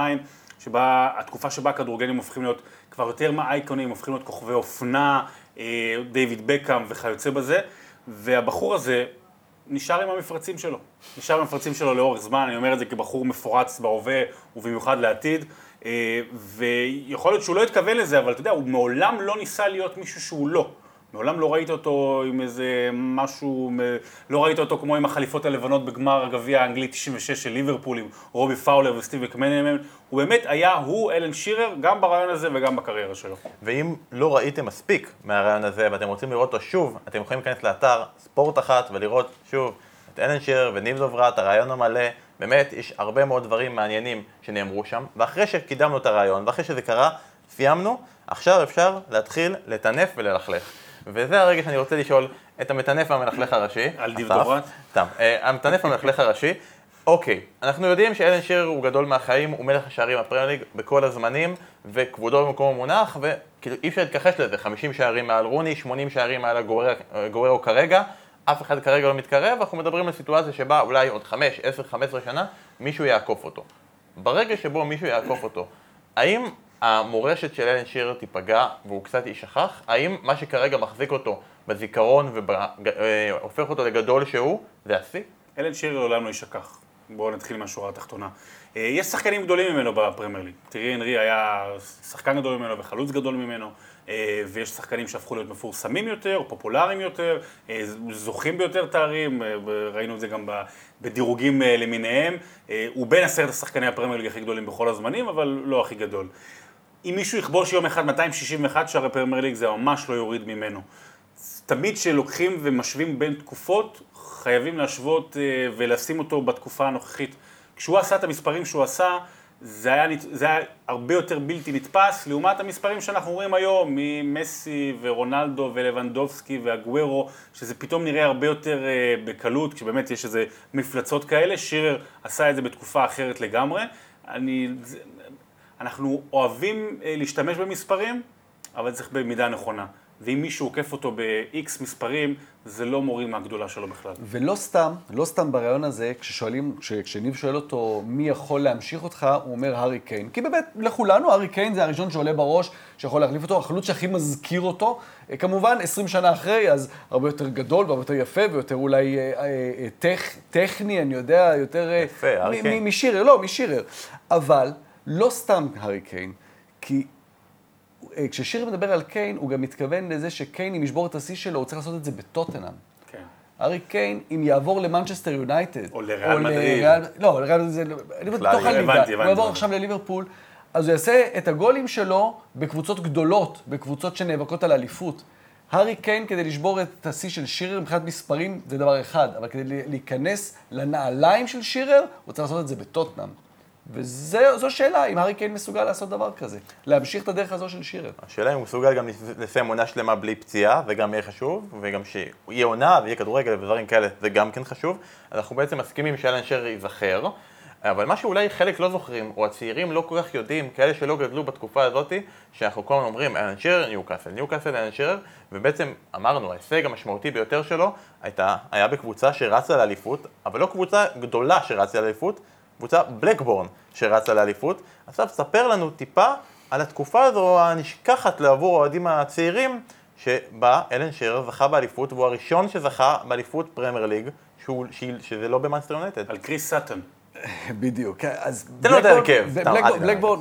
שבה, התקופה שבה הכדורגלים הופכים להיות כבר יותר מהאייקונים, הופכים להיות כוכבי אופנה, אה, דיוויד בקאם וכיוצא בזה, והבחור הזה, נשאר עם המפרצים שלו. נשאר עם המפרצים שלו לאורך זמן, אני אומר את זה כבחור מפורץ בהווה ובמיוחד לעתיד. אה, ויכול להיות שהוא לא התכוון לזה, אבל אתה יודע, הוא מעולם לא ניסה להיות מישהו שהוא לא. מעולם לא ראית אותו עם איזה משהו, לא ראית אותו כמו עם החליפות הלבנות בגמר הגביע האנגלי 96 של ליברפול עם רובי פאולר וסטיב מקמנמן. הוא באמת היה, הוא אלן שירר, גם ברעיון הזה וגם בקריירה שלו.
ואם לא ראיתם מספיק מהרעיון הזה ואתם רוצים לראות אותו שוב, אתם יכולים להיכנס לאתר ספורט אחת ולראות שוב את אלן שירר וניב דוברת, הרעיון המלא. באמת, יש הרבה מאוד דברים מעניינים שנאמרו שם, ואחרי שקידמנו את הרעיון, ואחרי שזה קרה, סיימנו, עכשיו אפשר להתחיל לטנף וללכלך. וזה הרגע שאני רוצה לשאול את המטנף והמלכלך הראשי.
על?
סתם. אה, המטנף והמלכלך הראשי. אוקיי, אנחנו יודעים שאלן שירר הוא גדול מהחיים, הוא מלך השערים בפרמייר ליג בכל הזמנים, וכבודו במקום המונח, וכאילו אי אפשר להתכחש לזה, 50 שערים מעל רוני, 80 שערים מעל הגוררו- גוררו כרגע, אף אחד כרגע לא מתקרב, אנחנו מדברים על סיטואציה שבה אולי עוד 5, 10, 15 שנה, מישהו יעקוף אותו. ברגע שבו מישהו יעקוף אותו, האם המורשת של אלן שירר תיפגע והוא קצת יישכח? האם מה שכרגע מחזיק אותו בזיכרון והופך אותו לגדול שהוא, זה השיא?
אלן שירר לעולם לא יישכח. בואו נתחיל מהשורה התחתונה. אה, יש שחקנים גדולים ממנו בפרמייר ליג. תראי, הנרי היה שחקן גדול ממנו וחלוץ גדול ממנו, אה, ויש שחקנים שהפכו להיות מפורסמים יותר, פופולריים יותר, אה, זוכים ביותר תארים, אה, ראינו את זה גם בדירוגים אה, למיניהם. אה, הוא בין עשרת השחקני הפרמייר ליג הכי גדולים בכל הזמנים, אבל לא הכי גדול. אם מישהו יכבוש יום אחד 261 שערי פרמייר ליג, זה ממש לא יוריד ממנו. תמיד כשלוקחים ומשווים בין תקופות, חייבים להשוות אה, ולשים אותו בתקופה הנוכחית. כשהוא עשה את המספרים שהוא עשה, זה היה, זה היה הרבה יותר בלתי נתפס, לעומת המספרים שאנחנו רואים היום, ממסי ורונלדו ולבנדובסקי והגוורו, שזה פתאום נראה הרבה יותר אה, בקלות, כשבאמת יש איזה מפלצות כאלה. שירר עשה את זה בתקופה אחרת לגמרי. אני, אנחנו אוהבים אה, להשתמש במספרים, אבל צריך במידה נכונה. ואם מישהו עוקף אותו ב-X מספרים, זה לא מוריד מהגדולה שלו בכלל.
ולא סתם, לא סתם ברעיון הזה, כששואלים, כש- כשניב שואל אותו מי יכול להמשיך אותך, הוא אומר הארי קיין. כי באמת, לכולנו, הארי קיין זה הראשון שעולה בראש, שיכול להחליף אותו, החלוץ שהכי מזכיר אותו. אה, כמובן, 20 שנה אחרי, אז הרבה יותר גדול והרבה יותר יפה, ויותר אולי אה, אה, טכ, טכני, אני יודע, יותר... אה,
יפה, הארי קיין.
משירר, לא, משירר. אבל לא סתם הארי קיין, כי אה, כששירר מדבר על קיין, הוא גם מתכוון לזה שקיין, אם ישבור את השיא שלו, הוא צריך לעשות את זה בטוטנאם.
כן.
ארי קיין, אם יעבור למנצ'סטר יונייטד,
או לריאל מדריד.
לריאל- לא, לריאל מדריד זה, אני בתוך הליגה, הוא. יעבור עכשיו לליברפול, אז הוא יעשה את הגולים שלו בקבוצות גדולות, בקבוצות שנאבקות על אליפות. הארי קיין, כדי לשבור את השיא של שירר מבחינת מספרים, זה דבר אחד, אבל כדי להיכנס לנעליים של שירר, הוא צריך לעשות את זה בטוטנאם. וזו שאלה, אם הארי קיין מסוגל לעשות דבר כזה. להמשיך את הדרך הזו של שירר.
השאלה אם הוא מסוגל גם לסיים עונה שלמה בלי פציעה, זה גם יהיה חשוב, וגם שיהיה עונה ויהיה כדורגל ודברים כאלה, זה גם כן חשוב. אנחנו בעצם מסכימים שאלן שרר ייזכר, אבל מה שאולי חלק לא זוכרים, או הצעירים לא כל כך יודעים, כאלה שלא גדלו בתקופה הזאת, שאנחנו כל הזמן אומרים, אלן שרר, ניו קאסל, ניו קאסל, אלן שרר, ובעצם אמרנו, ההישג המשמעותי ביותר שלו הייתה, היה בקבוצה שרצה לאליפות, אבל לא קבוצה גדולה שרצה לאליפות, קבוצה בלקבורן שרצה לאליפות. עכשיו ספר לנו טיפה על התקופה הזו הנשכחת עבור האוהדים הצעירים, שבה אלן שירר זכה באליפות, והוא הראשון שזכה באליפות פרמייר ליג, שהוא, שזה לא במאנסטר יונייטד.
עם כריס סאטון.
בדיוק, כן, אז...
תן לו את ההרכב.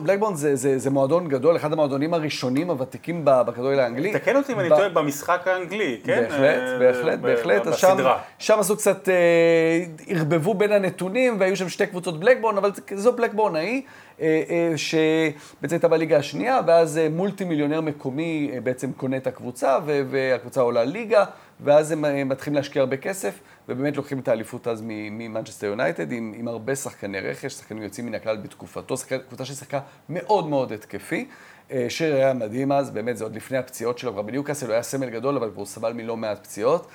בלקבורן זה מועדון גדול, אחד המועדונים הראשונים הוותיקים בכדורגל האנגלי.
תקן אותי אם אני טועה במשחק האנגלי, כן?
בהחלט, אה, בהחלט, בהחלט. בסדרה. שם עשו קצת, אה, ערבבו בין הנתונים, והיו שם שתי קבוצות בלקבורן, אבל זו בלקבורן ההיא. אה, שבעצם הייתה בליגה השנייה, ואז מולטי מיליונר מקומי בעצם קונה את הקבוצה, והקבוצה עולה ליגה, ואז הם מתחילים להשקיע הרבה כסף. ובאמת לוקחים את האליפות אז ממנצ'סטר יונייטד, עם, עם הרבה שחקני רכש, שחקנים יוצאים מן הכלל בתקופתו, קבוצה ששיחקה מאוד מאוד התקפי. אה, שיר היה מדהים אז, באמת זה עוד לפני הפציעות שלו, כבר בניוקאסל הוא היה סמל גדול, אבל הוא סבל מלא מעט פציעות.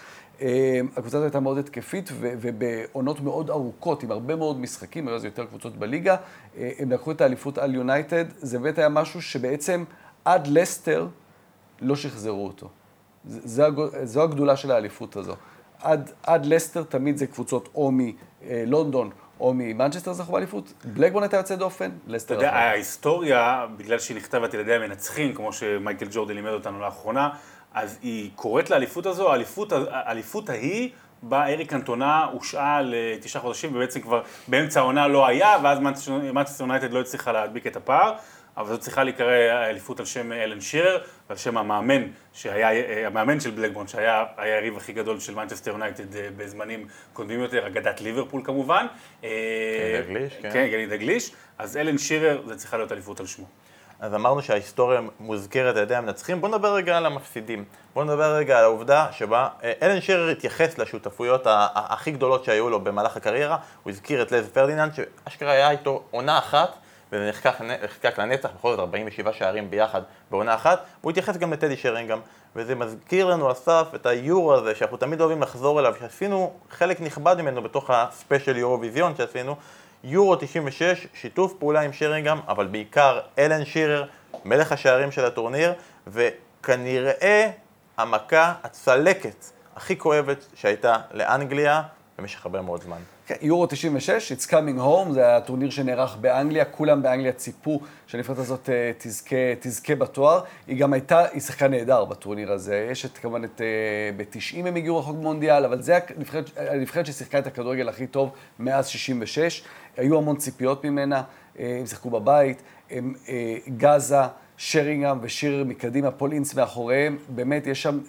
אה, הקבוצה הזאת הייתה מאוד התקפית, ובעונות מאוד ארוכות, עם הרבה מאוד משחקים, היו אז יותר קבוצות בליגה, אה, הם לקחו את האליפות על יונייטד, זה באמת היה משהו שבעצם עד לסטר לא שחזרו אותו. זו הגדולה של האליפות הזו. עד, עד לסטר תמיד זה קבוצות או מלונדון או ממנצ'סטר זכו באליפות. בלקבון הייתה יוצא דופן, לסטר...
אתה יודע, ההיסטוריה, בגלל שהיא נכתבת על ידי המנצחים, כמו שמייקל ג'ורדן לימד אותנו לאחרונה, אז היא קוראת לאליפות הזו, האליפות ההיא, בה אריק קנטונה הושעה לתשעה חודשים, ובעצם כבר באמצע העונה לא היה, ואז מנצ'סטר יונייטד לא הצליחה להדביק את הפער. אבל זו צריכה להיקרא האליפות על שם אלן שירר ועל שם המאמן, שהיה, המאמן של בלקבורן, שהיה היריב הכי גדול של מנצ'סטר יונייטד אה, בזמנים קודמים יותר, אגדת ליברפול כמובן.
קני דלגליש, כן.
כן, קני דלגליש. אז אלן שירר זה צריכה להיות אליפות על שמו.
אז אמרנו שההיסטוריה מוזכרת על ידי המנצחים, בואו נדבר רגע על המפסידים. בואו נדבר רגע על העובדה שבה אה, אלן שירר התייחס לשותפויות הכי גדולות שהיו לו במהלך הקריירה, הוא הזכיר את לז פרדיננד, שאשכרה היה איתו עונה אחת וזה נחקק, נחקק לנצח, בכל זאת 47 שערים ביחד בעונה אחת, והוא התייחס גם לטדי שרינגהם, וזה מזכיר לנו אסף את היורו הזה שאנחנו תמיד אוהבים לחזור אליו, שעשינו חלק נכבד ממנו בתוך הספיישל יורוויזיון שעשינו, יורו 96, שיתוף פעולה עם שרינגהם, אבל בעיקר אלן שירר, מלך השערים של הטורניר, וכנראה המכה הצלקת הכי כואבת שהייתה לאנגליה במשך הרבה מאוד זמן.
כן, יורו 96, It's Coming Home, זה היה טורניר שנערך באנגליה, כולם באנגליה ציפו שהנבחרת הזאת אה, תזכה, תזכה בתואר. היא גם הייתה, היא שיחקה נהדר בטורניר הזה. יש את, כמובן את, אה, ב-90 הם הגיעו רחוק מונדיאל, אבל זה הנבחרת, ששיחקה את הכדורגל הכי טוב מאז 66. היו המון ציפיות ממנה, אה, הם שיחקו בבית, הם, גאזה. שרינגהם ושירר מקדימה, פול אינס מאחוריהם, באמת יש שם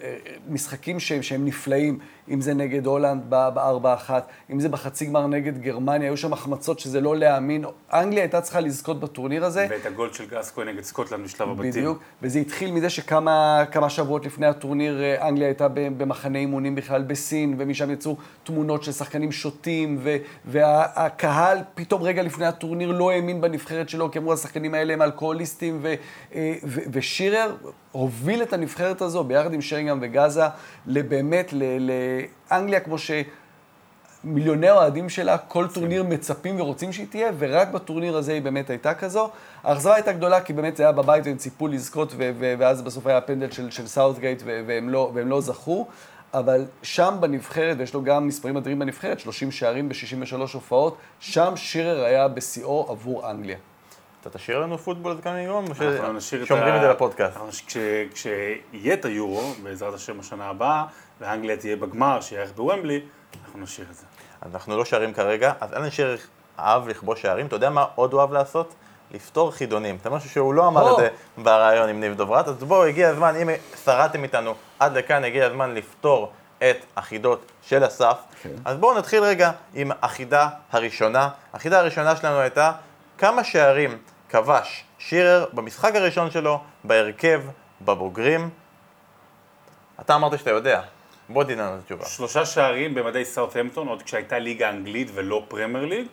משחקים שהם, שהם נפלאים. אם זה נגד הולנד בארבע אחת, אם זה בחצי גמר נגד גרמניה, היו שם החמצות שזה לא להאמין. אנגליה הייתה צריכה לזכות בטורניר הזה.
ואת הגול של גסקוין נגד סקוטלנד בשלב הבתים. בדיוק,
וזה התחיל מזה שכמה שבועות לפני הטורניר אה, אנגליה הייתה במחנה אימונים בכלל בסין, ומשם יצאו תמונות של שחקנים שותים, והקהל פתאום רגע לפני הטורניר לא האמין בנבחרת שלו, כי אמרו השחקנים האלה הם אלכוהוליסטים, אה, ושירר הוביל את הנבחרת הזו ביחד עם שרינגהם וגאזה לבאמת, לאנגליה כמו שמיליוני האוהדים שלה, כל טורניר מצפים ורוצים שהיא תהיה, ורק בטורניר הזה היא באמת הייתה כזו. האכזבה הייתה גדולה כי באמת זה היה בבית והם ציפו לזכות, ואז בסוף היה הפנדל של, של סאוטגייט והם לא, והם לא זכו. אבל שם בנבחרת, ויש לו גם מספרים אדירים בנבחרת, 30 שערים ב-63 הופעות, שם שירר היה בשיאו עבור אנגליה.
אתה תשאיר לנו פוטבול את כמה יום, או ששומרים את זה לפודקאסט?
כשיהיה את היורו, בעזרת השם השנה הבאה, ואנגליה תהיה בגמר, שיערך בוומבלי, אנחנו נשאיר את זה.
אנחנו לא שרים כרגע, אז אלן שיר אהב לכבוש שערים, אתה יודע מה עוד הוא אוהב לעשות? לפתור חידונים. זה משהו שהוא לא אמר את זה בריאיון עם ניב דוברת, אז בואו, הגיע הזמן, אם שרדתם איתנו עד לכאן, הגיע הזמן לפתור את החידות של אסף. כן. אז בואו נתחיל רגע עם החידה הראשונה. החידה הראשונה שלנו הייתה כמה שערים כבש שירר במשחק הראשון שלו, בהרכב, בבוגרים. אתה אמרת שאתה יודע. בוא תדע לנו את התשובה.
שלושה שערים במדי סאות'המפטון, עוד כשהייתה ליגה אנגלית ולא פרמייר ליג,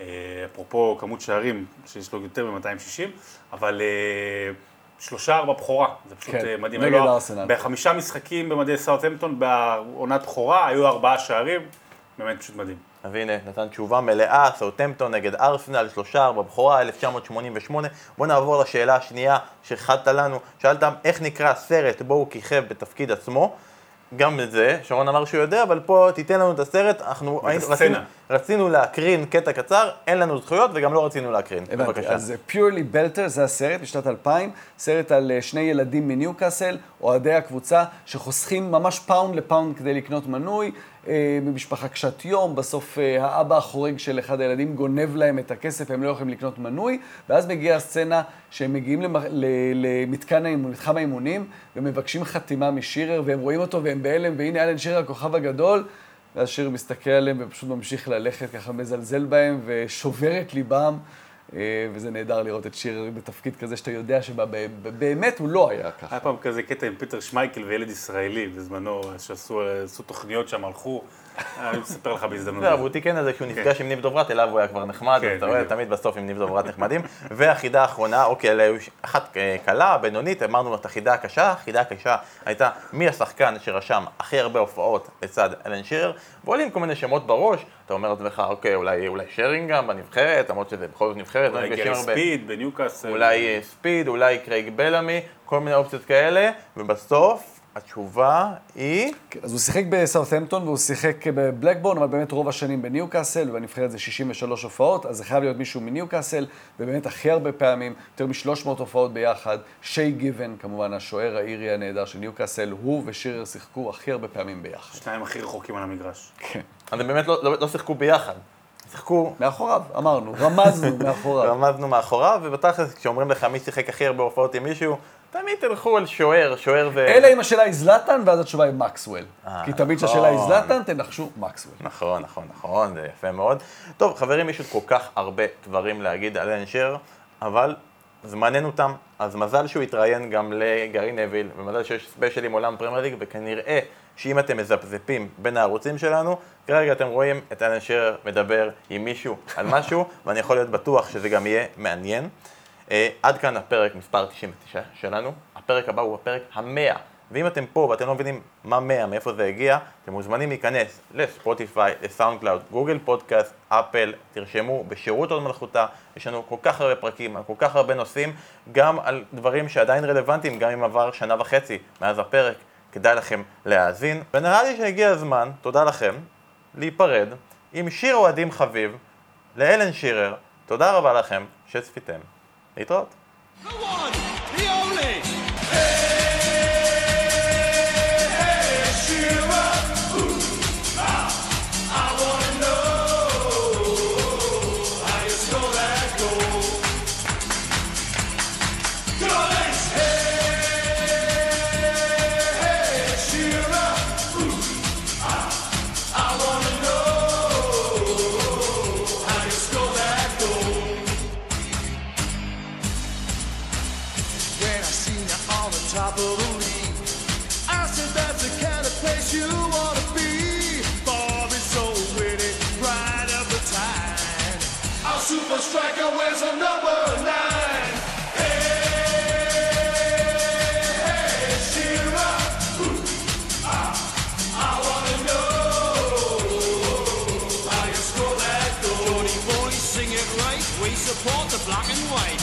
אה, אפרופו כמות שערים, שיש לו יותר מ-260, אבל אה, שלושה ארבע בכורה, זה פשוט
כן,
אה, מדהים.
נגד ארסנל.
בחמישה משחקים במדי סאוטהמפטון בעונת בכורה, היו ארבעה שערים, באמת פשוט מדהים.
אז הנה, נתן תשובה מלאה, סאוטמפטון נגד ארסנל, שלושה ארבע בכורה, 1988. בוא נעבור לשאלה השנייה שהחלת לנו. שאלת איך נקרא הסרט בו הוא כיכב בתפקיד עצמו. גם את זה, שרון אמר שהוא יודע, אבל פה תיתן לנו את הסרט, אנחנו
הסצנה.
רצינו, רצינו להקרין קטע קצר, אין לנו זכויות וגם לא רצינו להקרין.
הבנתי,
בבקשה.
אז Purely Belter זה הסרט משנת 2000, סרט על אה, שני ילדים מניוקאסל, אוהדי הקבוצה, שחוסכים ממש פאונד לפאונד כדי לקנות מנוי, אה, במשפחה קשת יום, בסוף אה, האבא החורג של אחד הילדים גונב להם את הכסף, הם לא יכולים לקנות מנוי, ואז מגיעה הסצנה שהם מגיעים למתקן האימון, מתחם האימונים, ומבקשים חתימה משירר, והם רואים אותו והם בהלם, והנה אלן שירר הכוכב הגדול. ואז שיר מסתכל עליהם ופשוט ממשיך ללכת, ככה מזלזל בהם ושובר את ליבם. אה, וזה נהדר לראות את שיר בתפקיד כזה שאתה יודע שבאמת הוא לא היה ככה.
היה פעם כזה קטע עם פיטר שמייקל וילד ישראלי בזמנו, שעשו עשו תוכניות שם, הלכו, אני מספר לך בהזדמנות.
זהו, הוא תיקן את זה כשהוא נפגש עם ניב דוברת, אליו הוא היה כבר נחמד,
כן,
אתה רואה. תמיד בסוף עם ניב דוברת נחמדים. והחידה האחרונה, אוקיי, אלה היו ש- אחת אה, קלה, בינונית, אמרנו את החידה הקשה, החידה הקשה הייתה מי השחקן שרשם הכי הרבה הופעות לצד אלן שירר, ועולים כל מיני שמות בראש, אתה אומר לעצמך, אוקיי, אולי אולי שרינגהם בנבחרת, למרות שזה בכל זאת נבחרת,
אולי גרי. ספיד בניוקאסל.
אולי אה, ספיד, אולי קרייג בלעמי, כל מיני אופציות כאלה, ובסוף התשובה היא...
כן, אז הוא שיחק בסאות'המפטון והוא שיחק בבלקבורן, אבל באמת רוב השנים בניוקאסל, והנבחרת זה 63 הופעות, אז זה חייב להיות מישהו מניוקאסל, ובאמת הכי הרבה פעמים, יותר מ-300 הופעות ביחד. שי גיבן, כמובן השוער האירי הנהדר של ניוקאסל, הוא ושירר שיחקו הכי הרבה פעמים ביחד.
שניים הכי רחוקים על המגרש.
כן.
אז הם באמת לא, לא, לא שיחקו ביחד, שיחקו
מאחוריו, אמרנו, רמזנו מאחוריו.
רמזנו מאחוריו, ובתכלס כשאומרים לך מי שיחק הכי הרבה הופעות עם מישהו, תמיד תלכו על שוער, שוער זה...
אלא אם השאלה היא זלאטן, ואז התשובה היא מקסוול.
אה,
כי תמיד כשהשאלה היא
נכון.
זלאטן, תנחשו מקסוול.
נכון, נכון, נכון, זה יפה מאוד. טוב, חברים, יש עוד כל כך הרבה דברים להגיד על אלן שיר, אבל זמננו תם, אז מזל שהוא התראיין גם לגרי נוויל, ומזל שיש ספיישל עם עולם פרמייר ליג, וכנראה שאם אתם מזפזפים בין הערוצים שלנו, כרגע אתם רואים את אלן מדבר עם מישהו על משהו, ואני יכול להיות בטוח שזה גם יהיה מעניין. אה, עד כאן הפרק מספר 99 שלנו, הפרק הבא הוא הפרק המאה. ואם אתם פה ואתם לא מבינים מה 100, מאיפה זה הגיע, אתם מוזמנים להיכנס לספוטיפיי, לסאונד קלאוד, גוגל פודקאסט, אפל, תרשמו בשירות הוד מלכותה, יש לנו כל כך הרבה פרקים על כל כך הרבה נושאים, גם על דברים שעדיין רלוונטיים, גם אם עבר שנה וחצי מאז הפרק, כדאי לכם להאזין. ונראה לי שהגיע הזמן, תודה לכם, להיפרד עם שיר אוהדים חביב לאלן שירר. תודה רבה לכם שצפיתם.
Itt ott? Go on, Pioli! striker wears a number nine. Hey, hey, ah, I wanna know how you score that goal. Forty, forty, sing it right. We support the black and white.